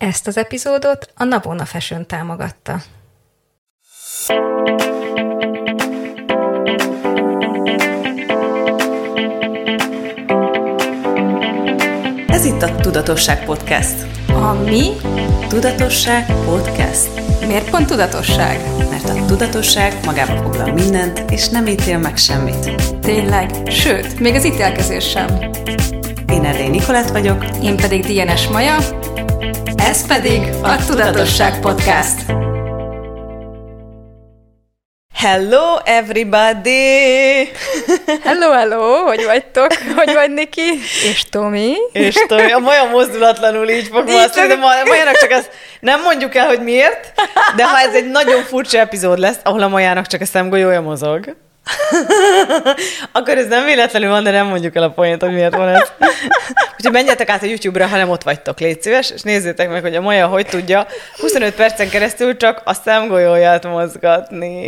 Ezt az epizódot a Navona Fashion támogatta. Ez itt a Tudatosság Podcast. A mi? Tudatosság Podcast. Miért pont tudatosság? Mert a tudatosság magába foglal mindent, és nem ítél meg semmit. Tényleg, sőt, még az ítélkezés sem. Én Erdély Nikolett vagyok. Én pedig Dienes Maja. Ez pedig a Tudatosság Podcast. Hello everybody! Hello, hello! Hogy vagytok? Hogy vagy Niki? És Tomi? És Tomi, a Maja mozdulatlanul így fog Így valószínűleg, de Majának csak ezt nem mondjuk el, hogy miért, de ha ez egy nagyon furcsa epizód lesz, ahol a Majának csak a szemgolyója mozog, akkor ez nem véletlenül van, de nem mondjuk el a poént, hogy miért van ez. Úgyhogy menjetek át a YouTube-ra, ha nem ott vagytok, légy szíves, és nézzétek meg, hogy a Maja hogy tudja 25 percen keresztül csak a szemgolyóját mozgatni.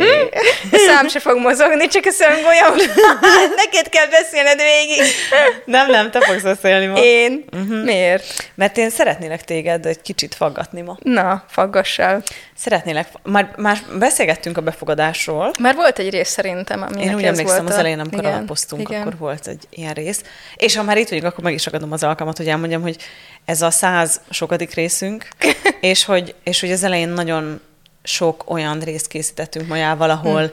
A szám se fog mozogni, csak a szemgolyam. Neked kell beszélned végig. Nem, nem, te fogsz beszélni ma. Én? Uh-huh. Miért? Mert én szeretnélek téged egy kicsit faggatni ma. Na, faggassál. Szeretnélek, már, már beszélgettünk a befogadásról. Már volt egy rész szerintem, aminek Én úgy emlékszem, az a- elején, amikor igen, alapoztunk, igen. akkor volt egy ilyen rész. És ha már itt vagyunk, akkor meg is ragadom az alkalmat, hogy elmondjam, hogy ez a száz sokadik részünk, és hogy, és hogy az elején nagyon sok olyan részt készítettünk Majával, ahol Hm.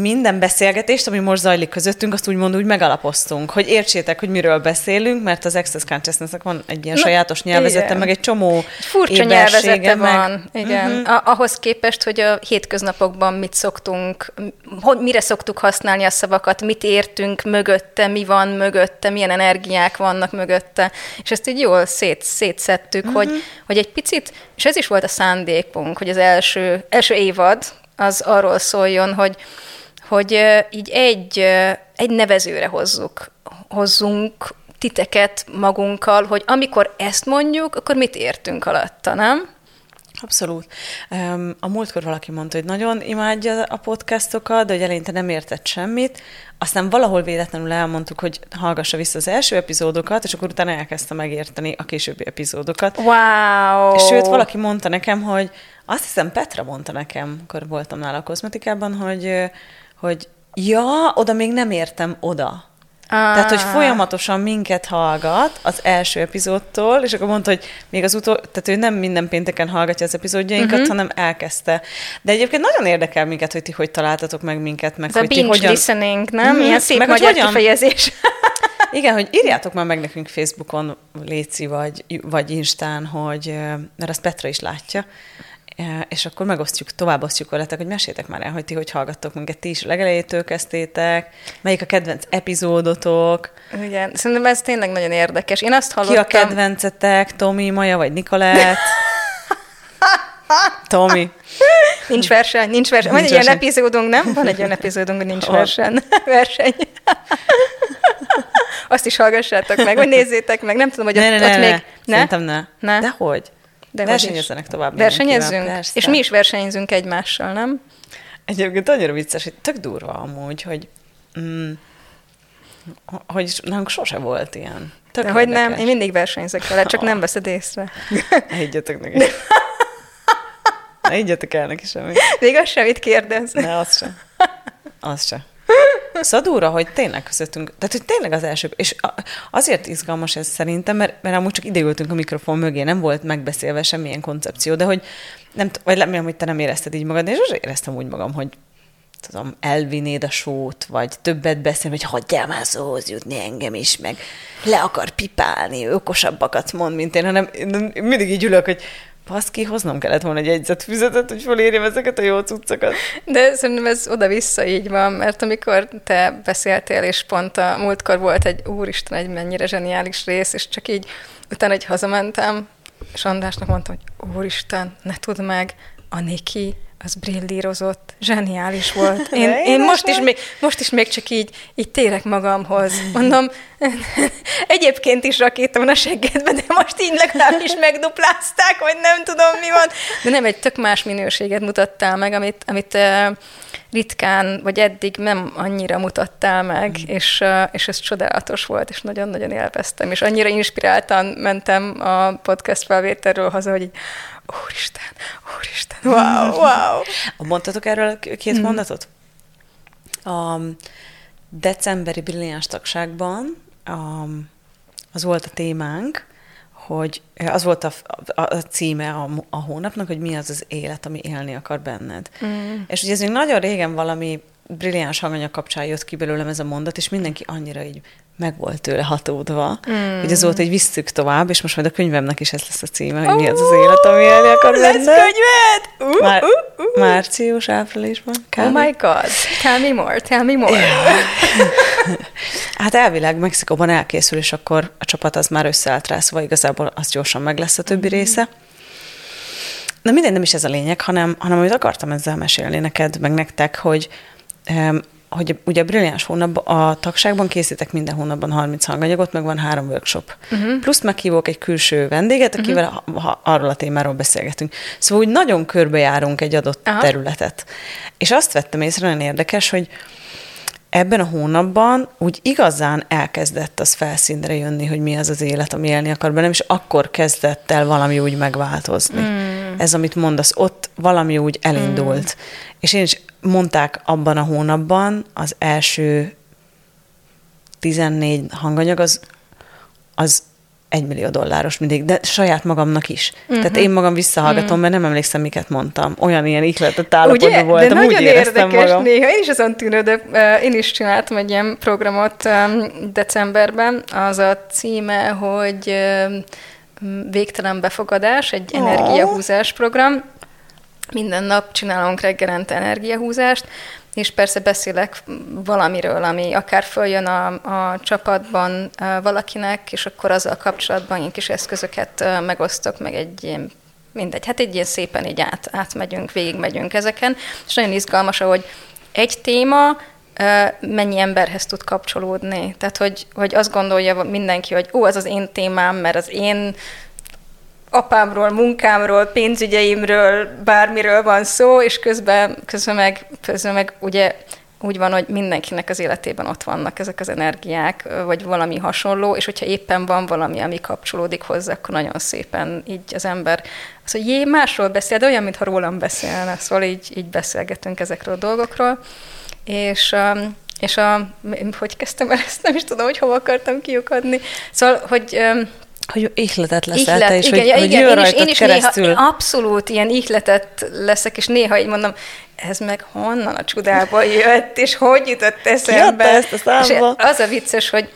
Minden beszélgetést, ami most zajlik közöttünk, azt úgymond úgy megalapoztunk, hogy értsétek, hogy miről beszélünk, mert az Access Consciousness van egy ilyen Na, sajátos nyelvezete, igen. meg egy csomó Furcsa ébersége, nyelvezete meg- van, igen. Uh-huh. Ahhoz képest, hogy a hétköznapokban mit szoktunk, hogy mire szoktuk használni a szavakat, mit értünk mögötte, mi van mögötte, milyen energiák vannak mögötte, és ezt így jól szét, szétszettük, uh-huh. hogy, hogy egy picit, és ez is volt a szándékunk, hogy az első, első évad az arról szóljon, hogy, hogy így egy, egy nevezőre hozzuk, hozzunk titeket magunkkal, hogy amikor ezt mondjuk, akkor mit értünk alatta, nem? Abszolút. A múltkor valaki mondta, hogy nagyon imádja a podcastokat, de hogy eleinte nem értett semmit. Aztán valahol véletlenül elmondtuk, hogy hallgassa vissza az első epizódokat, és akkor utána elkezdte megérteni a későbbi epizódokat. Wow! És sőt, valaki mondta nekem, hogy azt hiszem Petra mondta nekem, akkor voltam nála a kozmetikában, hogy, hogy ja, oda még nem értem oda. Ah. Tehát, hogy folyamatosan minket hallgat az első epizódtól, és akkor mondta, hogy még az utol, tehát ő nem minden pénteken hallgatja az epizódjainkat, uh-huh. hanem elkezdte. De egyébként nagyon érdekel minket, hogy ti hogy találtatok meg minket, meg Ez a hogy ti binge hogyan... listening, nem? Mhm, Ilyen szép meg magyar hogyan- kifejezés. Igen, hogy írjátok már meg nekünk Facebookon, Léci, vagy, vagy Instán, hogy, mert azt Petra is látja, és akkor megosztjuk, továbbosztjuk veletek, hogy mesétek már el, hogy ti hogy hallgattok minket, ti is legelejétől kezdtétek, melyik a kedvenc epizódotok, Igen, szerintem ez tényleg nagyon érdekes. Én azt ki a hallottam... kedvencetek, Tomi, Maja vagy Nikolett? Tomi. Nincs verseny, nincs verseny. Van egy verseny. epizódunk, nem? Van egy olyan epizódunk, hogy nincs Hol? verseny. verseny. Azt is hallgassátok meg, vagy nézzétek meg. Nem tudom, hogy Ne, ott, ne, ott ne, még... ne. Szerintem ne. Ne? Dehogy. De Versenyezzenek tovább. Versenyezzünk? És mi is versenyzünk egymással, nem? Egyébként annyira vicces, hogy tök durva amúgy, hogy, mm, hogy nálunk sose volt ilyen. Tök De hogy nem, én mindig versenyzek vele, csak nem veszed észre. Higgyetek neki. Ne higgyetek el neki semmit. Még az semmit kérdez. Ne, az se. Az se. Durva, hogy tényleg közöttünk, tehát hogy tényleg az első, és azért izgalmas ez szerintem, mert, mert amúgy csak ideültünk a mikrofon mögé, nem volt megbeszélve semmilyen koncepció, de hogy nem, vagy remélem, hogy te nem érezted így magad, én sose éreztem úgy magam, hogy tudom, elvinnéd a sót, vagy többet beszél, hogy hagyjál már szóhoz jutni engem is, meg le akar pipálni, ő okosabbakat mond, mint én, hanem én mindig így ülök, hogy baszki, hoznom kellett volna egy jegyzetfüzetet, hogy felírjam ezeket a jó cuccokat. De szerintem ez oda-vissza így van, mert amikor te beszéltél, és pont a múltkor volt egy úristen, egy mennyire zseniális rész, és csak így utána, hogy hazamentem, és Andrásnak mondtam, hogy úristen, ne tudd meg, a Niki az brillírozott, zseniális volt. Én, én édes most, is még, most is még csak így, így térek magamhoz. Mondom, egyébként is van a seggedben, de most így legalábbis megduplázták, vagy nem tudom mi van. De nem, egy tök más minőséget mutattál meg, amit, amit uh, ritkán, vagy eddig nem annyira mutattál meg, mm. és, és ez csodálatos volt, és nagyon-nagyon élveztem, és annyira inspiráltan mentem a podcast felvételről haza, hogy így, úristen, wow, wow. Mondtatok erről két mm. mondatot? A decemberi brilliáns tagságban a, az volt a témánk, hogy az volt a, a, a címe a, a hónapnak, hogy mi az az élet, ami élni akar benned. Mm. És ugye ez még nagyon régen valami brilliáns hanganyag kapcsán jött ki belőlem ez a mondat, és mindenki annyira így meg volt tőle hatódva, mm. hogy az volt, hogy visszük tovább, és most majd a könyvemnek is ez lesz a címe, hogy uh, mi az az élet, ami élni akar. Lesz könyved! Uh, Már, uh, uh. Március, áprilisban. Kb. Oh my god, tell me more, tell me more. Hát elvileg Mexikóban elkészül, és akkor a csapat az már összeállt rá, szóval igazából az gyorsan meg lesz a többi mm. része. De minden nem is ez a lényeg, hanem, hanem amit akartam ezzel mesélni neked, meg nektek, hogy hogy ugye a brilliáns hónap, a tagságban készítek minden hónapban 30 hanganyagot, meg van három workshop. Uh-huh. Plusz meghívok egy külső vendéget, akivel uh-huh. ha arról a témáról beszélgetünk. Szóval úgy nagyon körbejárunk egy adott Aha. területet. És azt vettem észre, nagyon érdekes, hogy ebben a hónapban úgy igazán elkezdett az felszínre jönni, hogy mi az az élet, ami élni akar bennem, és akkor kezdett el valami úgy megváltozni. Mm. Ez, amit mondasz, ott valami úgy elindult. Mm. És én is mondták abban a hónapban az első 14 hanganyag, az, az egy millió dolláros mindig, de saját magamnak is. Uh-huh. Tehát én magam visszahallgatom, uh-huh. mert nem emlékszem, miket mondtam. Olyan ilyen ihletett állapotban voltam, de úgy nagyon érdekes magam. néha. Én is azon tűnődök, én is csináltam egy ilyen programot decemberben. Az a címe, hogy Végtelen befogadás, egy oh. energiahúzás program. Minden nap csinálunk reggelente energiahúzást, és persze beszélek valamiről, ami akár följön a, a csapatban valakinek, és akkor azzal kapcsolatban én kis eszközöket megosztok, meg egy ilyen mindegy, hát egy ilyen szépen így át, átmegyünk, végigmegyünk ezeken, és nagyon izgalmas, hogy egy téma mennyi emberhez tud kapcsolódni. Tehát, hogy, hogy azt gondolja mindenki, hogy ó, ez az én témám, mert az én apámról, munkámról, pénzügyeimről, bármiről van szó, és közben, közben, meg, közben meg ugye úgy van, hogy mindenkinek az életében ott vannak ezek az energiák, vagy valami hasonló, és hogyha éppen van valami, ami kapcsolódik hozzá, akkor nagyon szépen így az ember az, hogy jé, másról beszél, de olyan, mintha rólam beszélne, szóval így, így beszélgetünk ezekről a dolgokról. És, és a, hogy kezdtem el ezt, nem is tudom, hogy hova akartam kiukadni. Szóval, hogy hogy ihletet leszel Ihlet, te, és igen, hogy, ja, hogy igen, én is, én is keresztül. Néha, abszolút ilyen ihletet leszek, és néha így mondom, ez meg honnan a csodába jött, és hogy jutott eszembe. ezt a számba. És az a vicces, hogy,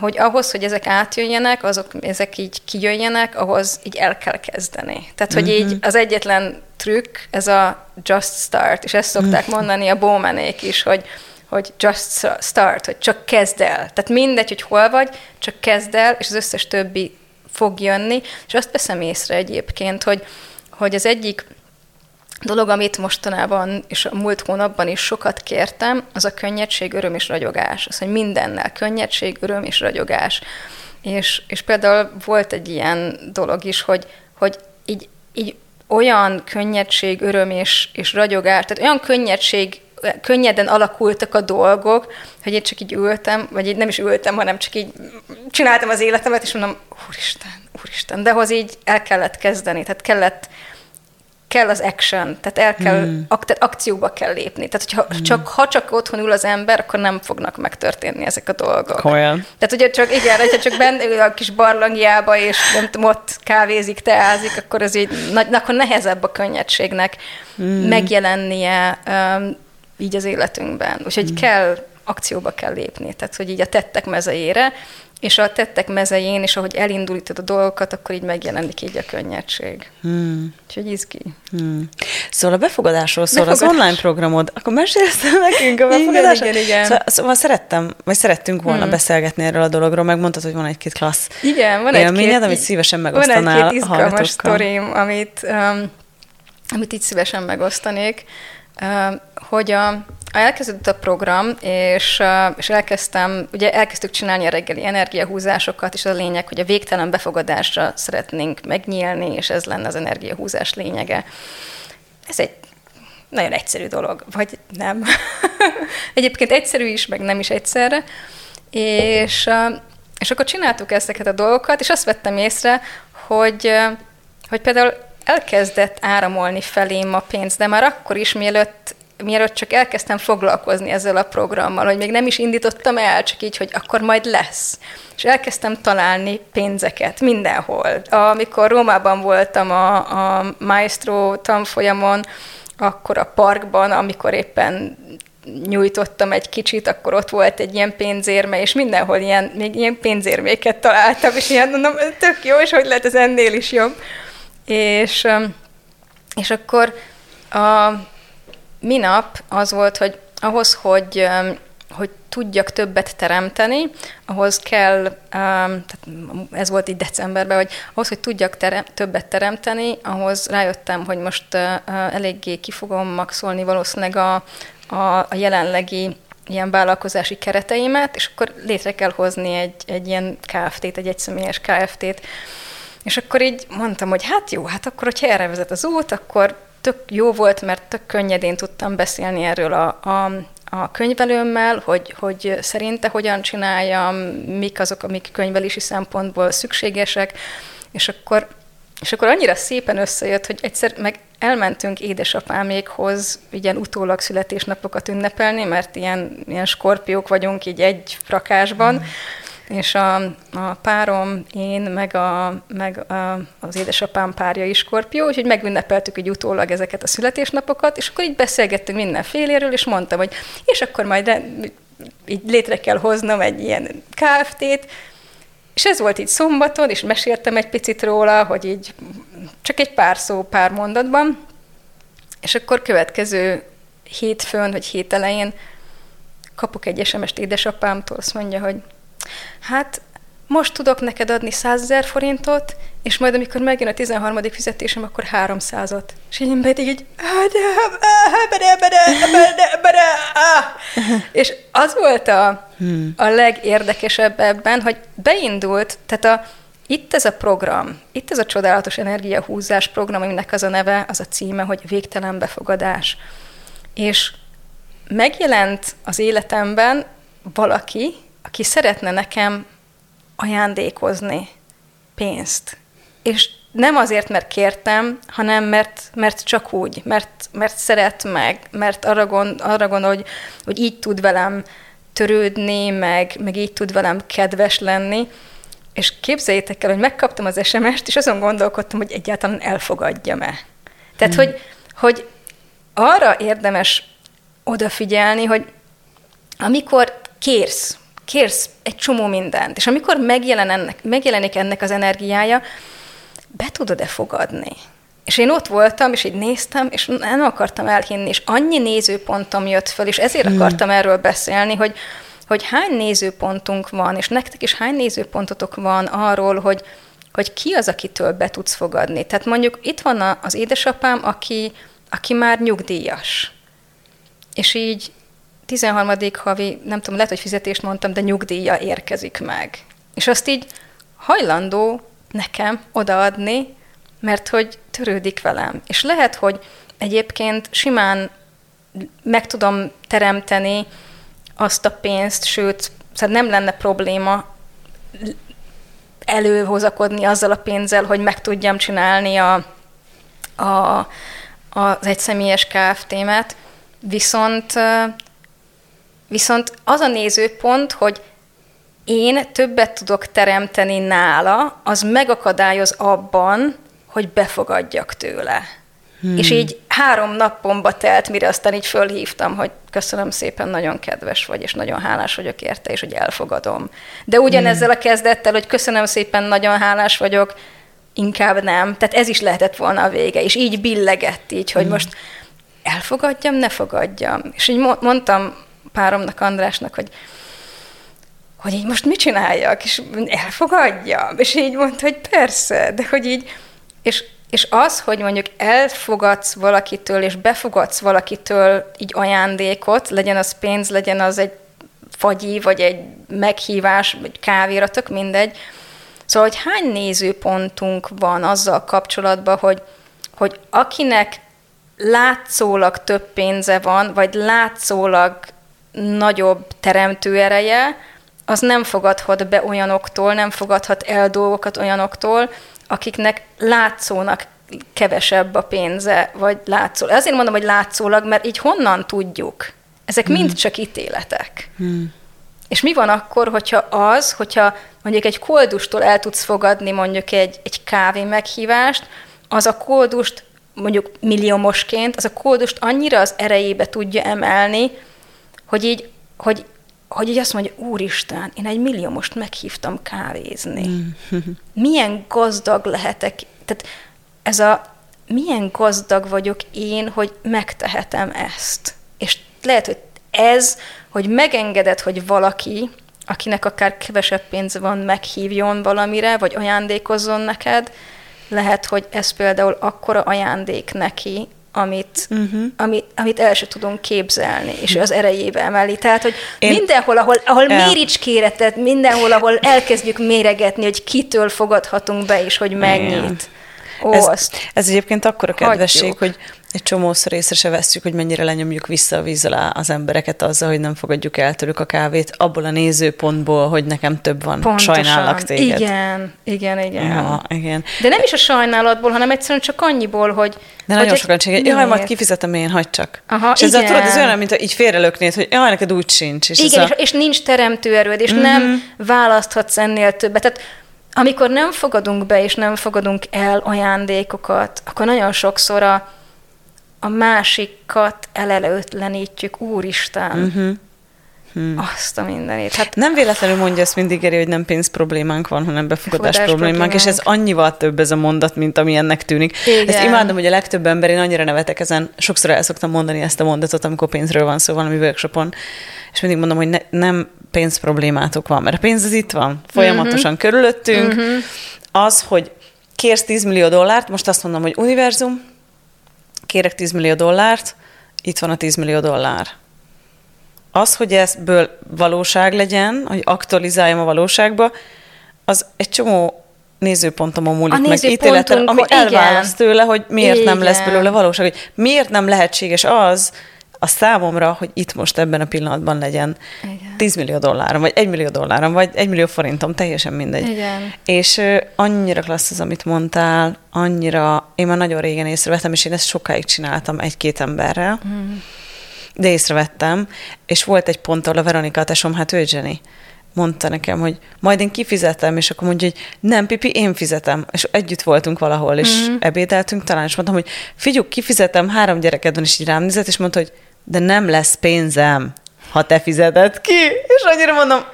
hogy ahhoz, hogy ezek átjöjjenek, azok, ezek így kijöjjenek, ahhoz így el kell kezdeni. Tehát, hogy mm-hmm. így mhm. az egyetlen trükk, ez a just start, és ezt szokták mm-hmm. mondani a bómenék is, hogy hogy just start, hogy csak kezd el. Tehát mindegy, hogy hol vagy, csak kezd el, és az összes többi fog jönni, és azt veszem észre egyébként, hogy, hogy az egyik dolog, amit mostanában és a múlt hónapban is sokat kértem, az a könnyedség, öröm és ragyogás. Az, hogy mindennel könnyedség, öröm és ragyogás. És, és például volt egy ilyen dolog is, hogy, hogy így, így olyan könnyedség, öröm és, és ragyogás, tehát olyan könnyedség könnyeden alakultak a dolgok, hogy én csak így ültem, vagy így nem is ültem, hanem csak így csináltam az életemet, és mondom, úristen, úristen, de hoz így el kellett kezdeni, tehát kellett, kell az action, tehát el kell, mm. ak- tehát akcióba kell lépni. Tehát, hogyha mm. csak, ha csak otthon ül az ember, akkor nem fognak megtörténni ezek a dolgok. Olyan. Tehát, ugye csak, igen, hogyha csak benne ül a kis barlangjába, és nem tudom, ott kávézik, teázik, akkor az így, na, akkor nehezebb a könnyedségnek mm. megjelennie um, így az életünkben. Úgyhogy mm. kell, akcióba kell lépni, tehát hogy így a tettek mezejére, és a tettek mezején, és ahogy elindulítod a dolgokat, akkor így megjelenik így a könnyedség. Hmm. Úgyhogy izgi. Hmm. Szóval a befogadásról szól Befogadás. az online programod, akkor mesélsz nekünk a befogadásról? Igen, igen, igen. Szóval, szóval szerettem, vagy szerettünk volna hmm. beszélgetni erről a dologról, megmondtad, hogy van egy-két klassz Igen, van egy két, amit szívesen megosztanál Van egy-két izgalmas sztorim, amit, um, amit így szívesen megosztanék, hogy a, elkezdődött a program, és, és elkezdtem, ugye elkezdtük csinálni a reggeli energiahúzásokat, és az a lényeg, hogy a végtelen befogadásra szeretnénk megnyílni, és ez lenne az energiahúzás lényege. Ez egy nagyon egyszerű dolog, vagy nem. Egyébként egyszerű is, meg nem is egyszerre. És, és akkor csináltuk ezeket a dolgokat, és azt vettem észre, hogy, hogy például elkezdett áramolni felém a pénz, de már akkor is, mielőtt mielőtt csak elkezdtem foglalkozni ezzel a programmal, hogy még nem is indítottam el, csak így, hogy akkor majd lesz. És elkezdtem találni pénzeket mindenhol. Amikor Rómában voltam a, a Maestro tanfolyamon, akkor a parkban, amikor éppen nyújtottam egy kicsit, akkor ott volt egy ilyen pénzérme, és mindenhol ilyen, még ilyen pénzérméket találtam, és ilyen mondom, tök jó, és hogy lehet ez ennél is jobb. És, és akkor a minap az volt, hogy ahhoz, hogy hogy tudjak többet teremteni, ahhoz kell, tehát ez volt itt decemberben, hogy ahhoz, hogy tudjak terem, többet teremteni, ahhoz rájöttem, hogy most eléggé ki fogom maxolni valószínűleg a, a, a jelenlegi ilyen vállalkozási kereteimet, és akkor létre kell hozni egy, egy ilyen KFT-t, egy egyszemélyes KFT-t. És akkor így mondtam, hogy hát jó, hát akkor, hogyha erre vezet az út, akkor tök jó volt, mert tök könnyedén tudtam beszélni erről a, a, a könyvelőmmel, hogy, hogy szerinte hogyan csináljam, mik azok, amik könyvelési szempontból szükségesek, és akkor, és akkor annyira szépen összejött, hogy egyszer meg elmentünk édesapámékhoz ilyen utólag születésnapokat ünnepelni, mert ilyen, ilyen skorpiók vagyunk így egy rakásban, mm és a, a párom, én, meg, a, meg a, az édesapám párja is skorpió, úgyhogy megünnepeltük így utólag ezeket a születésnapokat, és akkor így beszélgettünk mindenféléről, és mondtam, hogy és akkor majd így létre kell hoznom egy ilyen KFT-t, és ez volt így szombaton, és meséltem egy picit róla, hogy így csak egy pár szó, pár mondatban, és akkor következő hétfőn, vagy hét elején kapok egy SMS-t édesapámtól, azt mondja, hogy hát most tudok neked adni 100 ezer forintot, és majd amikor megjön a 13. fizetésem, akkor 300-at. És én pedig így, és az volt a, hmm. a legérdekesebb ebben, hogy beindult, tehát a, itt ez a program, itt ez a csodálatos energiahúzás program, aminek az a neve, az a címe, hogy végtelen befogadás. És megjelent az életemben valaki, aki szeretne nekem ajándékozni pénzt. És nem azért, mert kértem, hanem mert, mert csak úgy, mert, mert szeret meg, mert arra, gond, arra gondol, hogy, hogy így tud velem törődni, meg, meg így tud velem kedves lenni. És képzeljétek el, hogy megkaptam az SMS-t, és azon gondolkodtam, hogy egyáltalán elfogadjam-e. Tehát, hmm. hogy, hogy arra érdemes odafigyelni, hogy amikor kérsz, kérsz egy csomó mindent, és amikor megjelen ennek, megjelenik ennek az energiája, be tudod-e fogadni? És én ott voltam, és így néztem, és nem akartam elhinni, és annyi nézőpontom jött föl, és ezért hmm. akartam erről beszélni, hogy, hogy hány nézőpontunk van, és nektek is hány nézőpontotok van arról, hogy, hogy ki az, akitől be tudsz fogadni. Tehát mondjuk itt van az édesapám, aki, aki már nyugdíjas. És így 13. havi, nem tudom, lehet, hogy fizetést mondtam, de nyugdíja érkezik meg. És azt így hajlandó nekem odaadni, mert hogy törődik velem. És lehet, hogy egyébként simán meg tudom teremteni azt a pénzt, sőt, szóval nem lenne probléma előhozakodni azzal a pénzzel, hogy meg tudjam csinálni a, a, az egyszemélyes KFT-met, viszont Viszont az a nézőpont, hogy én többet tudok teremteni nála, az megakadályoz abban, hogy befogadjak tőle. Hmm. És így három napomba telt, mire aztán így fölhívtam, hogy köszönöm szépen, nagyon kedves vagy, és nagyon hálás vagyok érte, és hogy elfogadom. De ugyanezzel hmm. a kezdettel, hogy köszönöm szépen, nagyon hálás vagyok, inkább nem. Tehát ez is lehetett volna a vége, és így billegett így, hogy hmm. most elfogadjam, ne fogadjam. És így mondtam páromnak, Andrásnak, hogy hogy így most mit csináljak, és elfogadja. És így mondta, hogy persze, de hogy így, és, és az, hogy mondjuk elfogadsz valakitől, és befogadsz valakitől így ajándékot, legyen az pénz, legyen az egy fagyi, vagy egy meghívás, vagy kávéra, tök mindegy. Szóval, hogy hány nézőpontunk van azzal kapcsolatban, hogy, hogy akinek látszólag több pénze van, vagy látszólag nagyobb teremtőereje, az nem fogadhat be olyanoktól, nem fogadhat el dolgokat olyanoktól, akiknek látszónak kevesebb a pénze, vagy látszólag. Azért mondom, hogy látszólag, mert így honnan tudjuk? Ezek hmm. mind csak ítéletek. Hmm. És mi van akkor, hogyha az, hogyha mondjuk egy koldustól el tudsz fogadni mondjuk egy, egy kávé meghívást, az a koldust mondjuk milliómosként, az a kódust annyira az erejébe tudja emelni, hogy így, hogy, hogy így azt mondja, úristen, én egy milliómost meghívtam kávézni. Mm. Milyen gazdag lehetek, tehát ez a milyen gazdag vagyok én, hogy megtehetem ezt. És lehet, hogy ez, hogy megengeded, hogy valaki, akinek akár kevesebb pénz van, meghívjon valamire, vagy ajándékozzon neked, lehet, hogy ez például akkora ajándék neki, amit, uh-huh. amit, amit el sem tudunk képzelni, és az erejébe emeli. Tehát, hogy Én... mindenhol, ahol, ahol el... méricskéretet, mindenhol, ahol elkezdjük méregetni, hogy kitől fogadhatunk be, és hogy megnyit. Ó, ez, azt ez egyébként akkor a kedvesség, hagyjuk. hogy egy csomószor észre se vesszük, hogy mennyire lenyomjuk vissza a víz alá az embereket azzal, hogy nem fogadjuk el tőlük a kávét, abból a nézőpontból, hogy nekem több van. Pontosan. Sajnállak téged. Igen, igen, igen. Ja, igen. De nem is a sajnálatból, hanem egyszerűen csak annyiból, hogy... De nagyon hogy sokan csinálják, jaj, majd kifizetem én, hagyd csak. Aha, és ezzel tudod, ez olyan, mint így félrelöknéd, hogy jaj, neked úgy sincs. És igen, a... és, és nincs teremtőerőd, és mm-hmm. nem választhatsz ennél többet. Tehát amikor nem fogadunk be, és nem fogadunk el ajándékokat, akkor nagyon sokszor a a másikat elelőtlenítjük, úristen. Uh-huh. Hmm. Azt a mindenét. Hát, nem véletlenül mondja ezt mindig, Eri, hogy nem pénz problémánk van, hanem befogadás problémánk, problémánk, és ez annyival több ez a mondat, mint ami ennek tűnik. Igen. Ezt imádom, hogy a legtöbb ember, én annyira nevetek ezen, sokszor el szoktam mondani ezt a mondatot, amikor pénzről van szó valami workshopon, és mindig mondom, hogy ne, nem pénz problémátok van, mert a pénz az itt van, folyamatosan uh-huh. körülöttünk. Uh-huh. Az, hogy kérsz 10 millió dollárt, most azt mondom, hogy univerzum, kérek 10 millió dollárt, itt van a 10 millió dollár. Az, hogy ezből valóság legyen, hogy aktualizáljam a valóságba, az egy csomó nézőpontomon múlik a meg ítéleten, ami elválaszt tőle, hogy miért igen. nem lesz belőle valóság, hogy miért nem lehetséges az, a számomra, hogy itt most ebben a pillanatban legyen Igen. 10 millió dollárom, vagy 1 millió dollárom, vagy 1 millió forintom, teljesen mindegy. Igen. És annyira klassz az, amit mondtál, annyira, én már nagyon régen észrevettem, és én ezt sokáig csináltam egy-két emberrel, mm. de észrevettem, és volt egy pont, ahol a Veronika, a tesom, hát ő Jenny, mondta nekem, hogy majd én kifizetem, és akkor mondja, hogy nem, Pipi, én fizetem. És együtt voltunk valahol, és mm. ebédeltünk talán, és mondtam, hogy figyuk, kifizetem, három gyereked van, és így rám nézett, és mondta, hogy de nem lesz pénzem, ha te fizeted ki. És annyira mondom,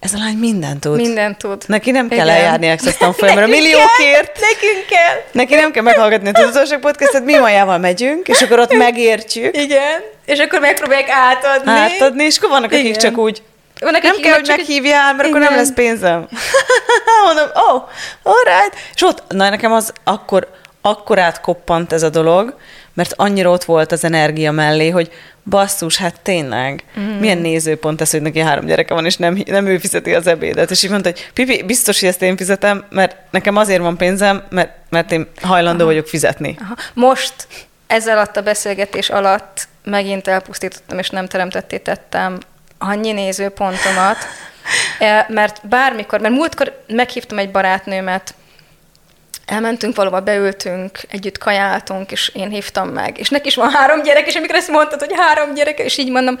ez a lány mindent tud. Mindent tud. Neki nem kell Igen. eljárni Access tanfolyamra milliókért. Nekünk kell. Neki nem kell meghallgatni a tudatosság podcastet, mi majával megyünk, és akkor ott megértjük. Igen. És akkor megpróbálják átadni. Átadni, és akkor vannak, akik csak úgy vannak, nem kell, hogy meghívjál, mert igen. akkor nem lesz pénzem. Mondom, oh, all right. És ott, na nekem az akkor, akkor átkoppant ez a dolog, mert annyira ott volt az energia mellé, hogy basszus, hát tényleg, mm. milyen nézőpont ez, hogy neki három gyereke van, és nem, nem ő fizeti az ebédet. És így mondta, hogy Pipi, biztos, hogy ezt én fizetem, mert nekem azért van pénzem, mert, mert én hajlandó Aha. vagyok fizetni. Aha. Most ezzel alatt a beszélgetés alatt megint elpusztítottam, és nem teremtettétettem annyi nézőpontomat, eh, mert bármikor, mert múltkor meghívtam egy barátnőmet, elmentünk valahova, beültünk, együtt kajáltunk, és én hívtam meg. És neki is van három gyerek, és amikor ezt mondtad, hogy három gyerek, és így mondom,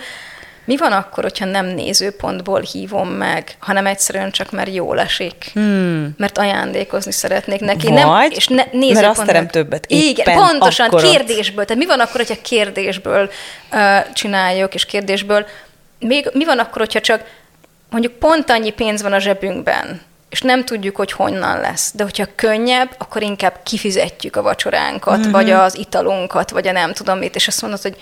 mi van akkor, hogyha nem nézőpontból hívom meg, hanem egyszerűen csak mert jól esik? Hmm. Mert ajándékozni szeretnék neki. Vagy, nem, és ne, mert azt terem többet. Igen, pontosan, akkorot. kérdésből. Tehát mi van akkor, hogyha kérdésből uh, csináljuk, és kérdésből. Még, mi van akkor, hogyha csak mondjuk pont annyi pénz van a zsebünkben, és nem tudjuk, hogy honnan lesz. De hogyha könnyebb, akkor inkább kifizetjük a vacsoránkat, uh-huh. vagy az italunkat, vagy a nem tudom mit, és azt mondod, hogy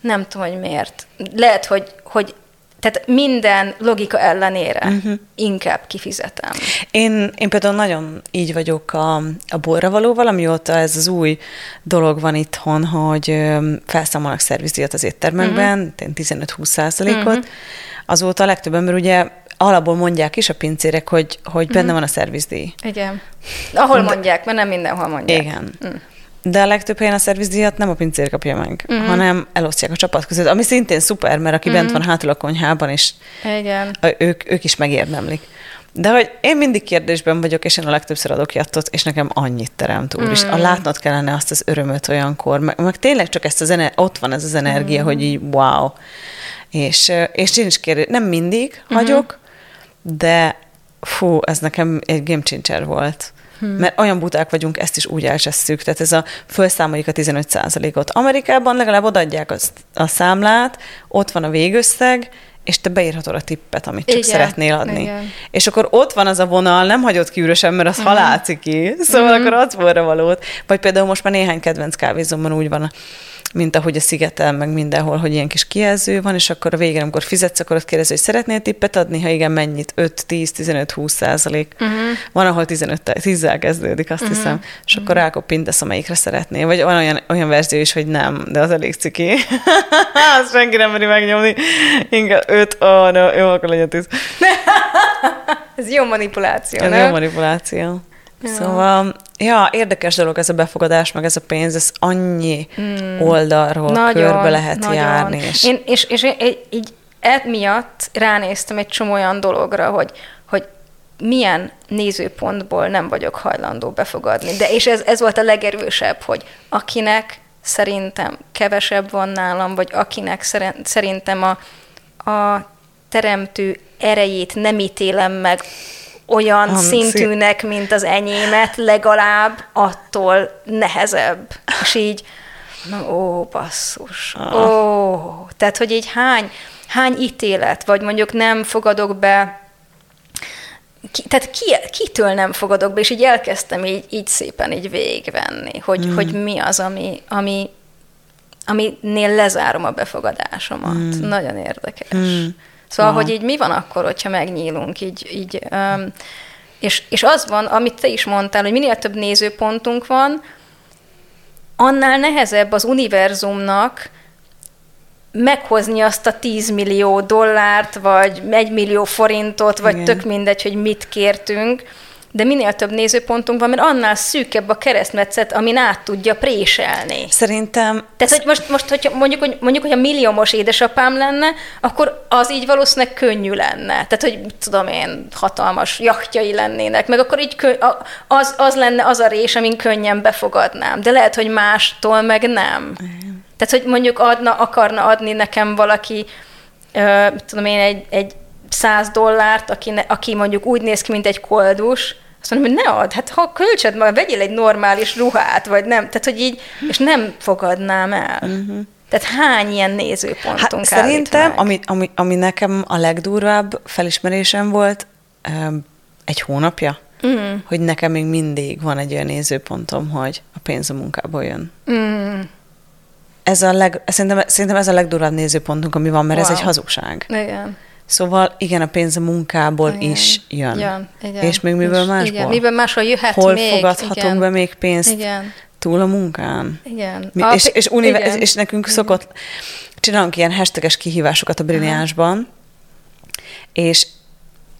nem tudom, hogy miért. Lehet, hogy, hogy tehát minden logika ellenére uh-huh. inkább kifizetem. Én, én például nagyon így vagyok a, a borra valóval, amióta ez az új dolog van itthon, hogy felszámolnak szervizdíjat az éttermekben, uh-huh. 15-20 százalékot. Uh-huh. Azóta a legtöbb ember ugye alapból mondják is a pincérek, hogy, hogy benne mm. van a szervizdíj. Igen. Ahol De, mondják, mert nem mindenhol mondják. Igen. Mm. de a legtöbb helyen a szervizdíjat nem a pincér kapja meg, uh-huh. hanem elosztják a csapat között, ami szintén szuper, mert aki uh-huh. bent van hátul a konyhában, és Igen. ők, ők is megérdemlik. De hogy én mindig kérdésben vagyok, és én a legtöbbször adok jattot, és nekem annyit teremt úr, mm. és a látnod kellene azt az örömöt olyankor, meg, meg tényleg csak ezt az ener- ott van ez az energia, mm. hogy így wow. És, és én is kérdés, nem mindig mm-hmm. hagyok, de fú, ez nekem egy game changer volt. Hmm. Mert olyan buták vagyunk, ezt is úgy elcsesszük. Tehát ez a felszámoljuk a 15 ot Amerikában legalább odaadják azt, a számlát, ott van a végösszeg, és te beírhatod a tippet, amit csak igen, szeretnél adni. Igen. És akkor ott van az a vonal, nem hagyod ki üresen, mert az uh-huh. halálci ki, szóval uh-huh. akkor adsz volna valót. Vagy például most már néhány kedvenc kávézomban úgy van, mint ahogy a szigetel, meg mindenhol, hogy ilyen kis kijelző van, és akkor a végén, amikor fizetsz, akkor ott kérdezi, hogy szeretnél tippet adni, ha igen, mennyit? 5, 10, 15, 20 százalék. Uh-huh. Van, ahol 15, 10 kezdődik, azt uh-huh. hiszem, és akkor uh-huh. rákoppintesz, amelyikre szeretnél. Vagy van olyan, olyan verzió is, hogy nem, de az elég ciki. azt senki nem meri megnyomni. Inkább 5, ó, oh, no, jó, akkor legyen 10. Ez jó manipuláció, Ez nem? jó manipuláció. Ja. Szóval, ja, érdekes dolog ez a befogadás, meg ez a pénz, ez annyi mm. oldalról nagyon, körbe lehet nagyon. járni. És... Én, és, és én így emiatt ránéztem egy csomó olyan dologra, hogy, hogy milyen nézőpontból nem vagyok hajlandó befogadni. De és ez, ez volt a legerősebb, hogy akinek szerintem kevesebb van nálam, vagy akinek szerintem a, a teremtő erejét nem ítélem meg olyan Hanci. szintűnek, mint az enyémet, legalább attól nehezebb. És így, ó, basszus, ah. ó, tehát, hogy így hány, hány ítélet, vagy mondjuk nem fogadok be ki, tehát ki, kitől nem fogadok be, és így elkezdtem így, így szépen így végvenni, hogy, mm. hogy mi az, ami, ami, aminél lezárom a befogadásomat. Mm. Nagyon érdekes. Mm. Szóval, Aha. hogy így mi van akkor, hogyha megnyílunk, így, így um, és, és az van, amit te is mondtál, hogy minél több nézőpontunk van, annál nehezebb az univerzumnak meghozni azt a 10 millió dollárt, vagy 1 millió forintot, vagy Igen. tök mindegy, hogy mit kértünk, de minél több nézőpontunk van, mert annál szűkebb a keresztmetszet, amin át tudja préselni. Szerintem... Tehát, hogy most, most hogyha mondjuk, hogy, mondjuk, hogy a milliómos édesapám lenne, akkor az így valószínűleg könnyű lenne. Tehát, hogy tudom én, hatalmas jachtjai lennének, meg akkor így kö, az, az lenne az a rés, amin könnyen befogadnám. De lehet, hogy mástól meg nem. Tehát, hogy mondjuk adna, akarna adni nekem valaki, uh, tudom én, egy, egy száz dollárt, aki, ne, aki mondjuk úgy néz ki, mint egy koldus, azt mondom, hogy ne add, hát ha kölcsöd majd, vegyél egy normális ruhát, vagy nem, tehát hogy így, és nem fogadnám el. Uh-huh. Tehát hány ilyen nézőpontunk hát, Szerintem, ami, ami, ami nekem a legdurvább felismerésem volt, egy hónapja, mm. hogy nekem még mindig van egy olyan nézőpontom, hogy a pénz a munkából jön. Mm. Ez a leg, szerintem, szerintem ez a legdurvább nézőpontunk, ami van, mert wow. ez egy hazugság. Igen. Szóval igen, a pénz a munkából igen. is jön. jön igen. És még miből és, másból? Igen, miből máshol jöhet Hol még. fogadhatunk igen. be még pénzt igen. túl a munkán? Igen. Mi, a, és, és, univer- igen. és nekünk igen. szokott, csinálunk ilyen hashtages kihívásokat a brilliánsban, és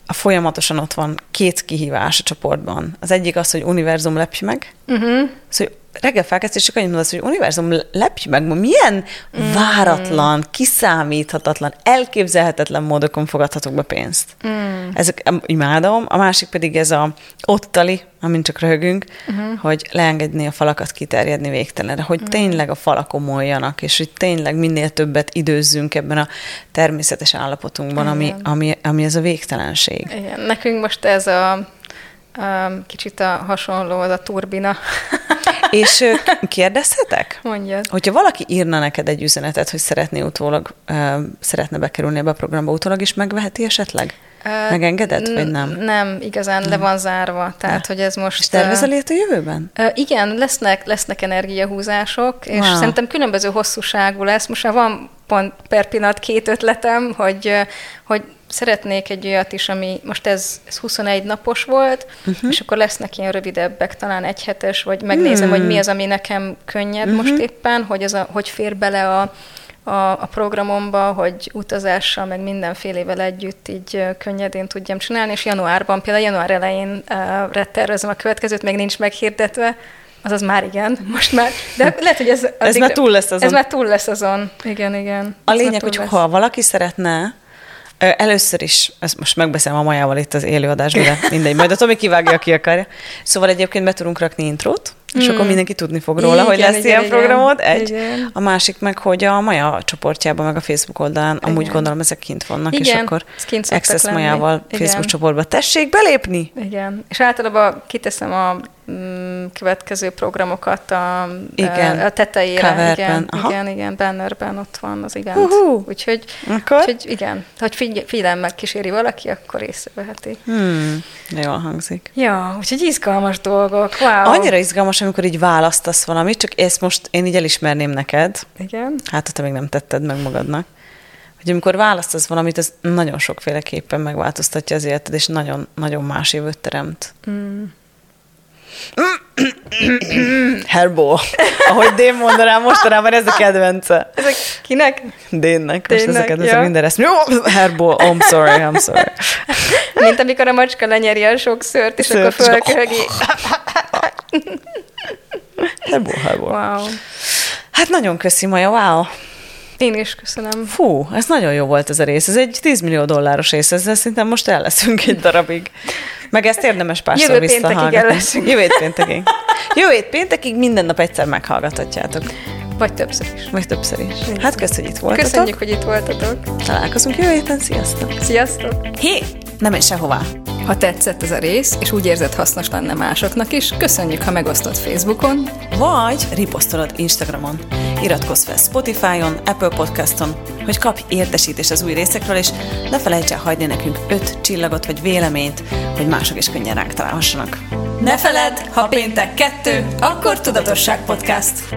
a folyamatosan ott van két kihívás a csoportban. Az egyik az, hogy univerzum lepj meg. Uh-huh. Szóval reggel felkezdés, csak annyit mondasz, hogy univerzum, lepj meg, ma milyen mm. váratlan, kiszámíthatatlan, elképzelhetetlen módokon fogadhatok be pénzt. Mm. Ezek imádom. A másik pedig ez a ottali, amint csak röhögünk, uh-huh. hogy leengedni a falakat kiterjedni végtelenre, hogy uh-huh. tényleg a falak omoljanak, és hogy tényleg minél többet időzzünk ebben a természetes állapotunkban, ami, ami, ami ez a végtelenség. Igen. Nekünk most ez a kicsit a hasonló az a turbina. És kérdezhetek? Mondjad. Hogyha valaki írna neked egy üzenetet, hogy szeretné utólag, szeretne bekerülni ebbe a programba, utólag is megveheti esetleg? Megengedett, vagy nem? Nem, igazán nem. le van zárva. Tehát, ja. hogy ez most... És tervezel a jövőben? Igen, lesznek, lesznek energiahúzások, és wow. szerintem különböző hosszúságú lesz. Most már van pont per pillanat két ötletem, hogy, hogy szeretnék egy olyat is, ami most ez, ez 21 napos volt, uh-huh. és akkor lesznek ilyen rövidebbek, talán egy hetes, vagy megnézem, hmm. hogy mi az, ami nekem könnyebb uh-huh. most éppen, hogy, az a, hogy fér bele a, a, a programomba, hogy utazással, meg mindenfélével együtt így könnyedén tudjam csinálni, és januárban, például január elején uh, tervezem a következőt, még nincs meghirdetve, Azaz már igen, most már. De lehet, hogy ez... Addig, ez már túl lesz azon. Ez már túl lesz azon. Igen, igen. A lényeg, hogy lesz. ha valaki szeretne, Először is, ezt most megbeszélem a Majával itt az élőadásban, de mindegy, majd a Tomi kivágja, aki akarja. Szóval egyébként be tudunk rakni intrót, és akkor hmm. mindenki tudni fog róla, igen, hogy lesz igen, ilyen igen, programod. Egy. Igen. A másik meg, hogy a Maja csoportjában, meg a Facebook oldalán, igen. amúgy gondolom ezek kint vannak, igen, és akkor Access Majával igen. Facebook csoportba tessék belépni. Igen, és általában kiteszem a mm, következő programokat a, igen. a tetejére. Coverben. Igen, igen, igen, bannerben ott van az event. Uh-huh. Úgyhogy, akkor? úgyhogy igen, hogy figy- figyelemmel kíséri valaki, akkor észreveheti. Hmm, jól hangzik. Ja, úgyhogy izgalmas dolgok. Wow. Annyira izgalmas, amikor így választasz valamit, csak ezt most én így elismerném neked. Igen. Hát, ha te még nem tetted meg magadnak. Hogy amikor választasz valamit, ez nagyon sokféleképpen megváltoztatja az életed, és nagyon-nagyon más jövőt teremt. Mm. Herbo. Ahogy Dén mondanám mostanában, ez a kedvence. Ezek kinek? Dénnek. Most ez a kedvence ja. minden ezt. Herbo, I'm sorry, I'm sorry. Mint amikor a macska lenyeri a sok szört, és Szört, akkor fölköhögi. Herbo, herbo. Wow. Hát nagyon köszi, Maja, wow. Én is köszönöm. Fú, ez nagyon jó volt ez a rész. Ez egy 10 millió dolláros rész, ezzel szerintem most el leszünk egy darabig. Meg ezt érdemes párszor Jövő péntekig el leszünk. Jövő péntekig. Jövő péntekig minden nap egyszer meghallgathatjátok. Vagy többször is. Vagy többször is. Hát köszönjük, hogy itt voltatok. Köszönjük, hogy itt voltatok. Találkozunk jövő héten. Sziasztok! Sziasztok! Hé! Nem menj sehová! Ha tetszett ez a rész, és úgy érzed hasznos lenne másoknak is, köszönjük, ha megosztod Facebookon, vagy riposztolod Instagramon. Iratkozz fel Spotify-on, Apple Podcaston, hogy kapj értesítést az új részekről, és ne felejts el hagyni nekünk öt csillagot vagy véleményt, hogy mások is könnyen ránk találhassanak. Ne feledd, ha péntek kettő, akkor Tudatosság Podcast.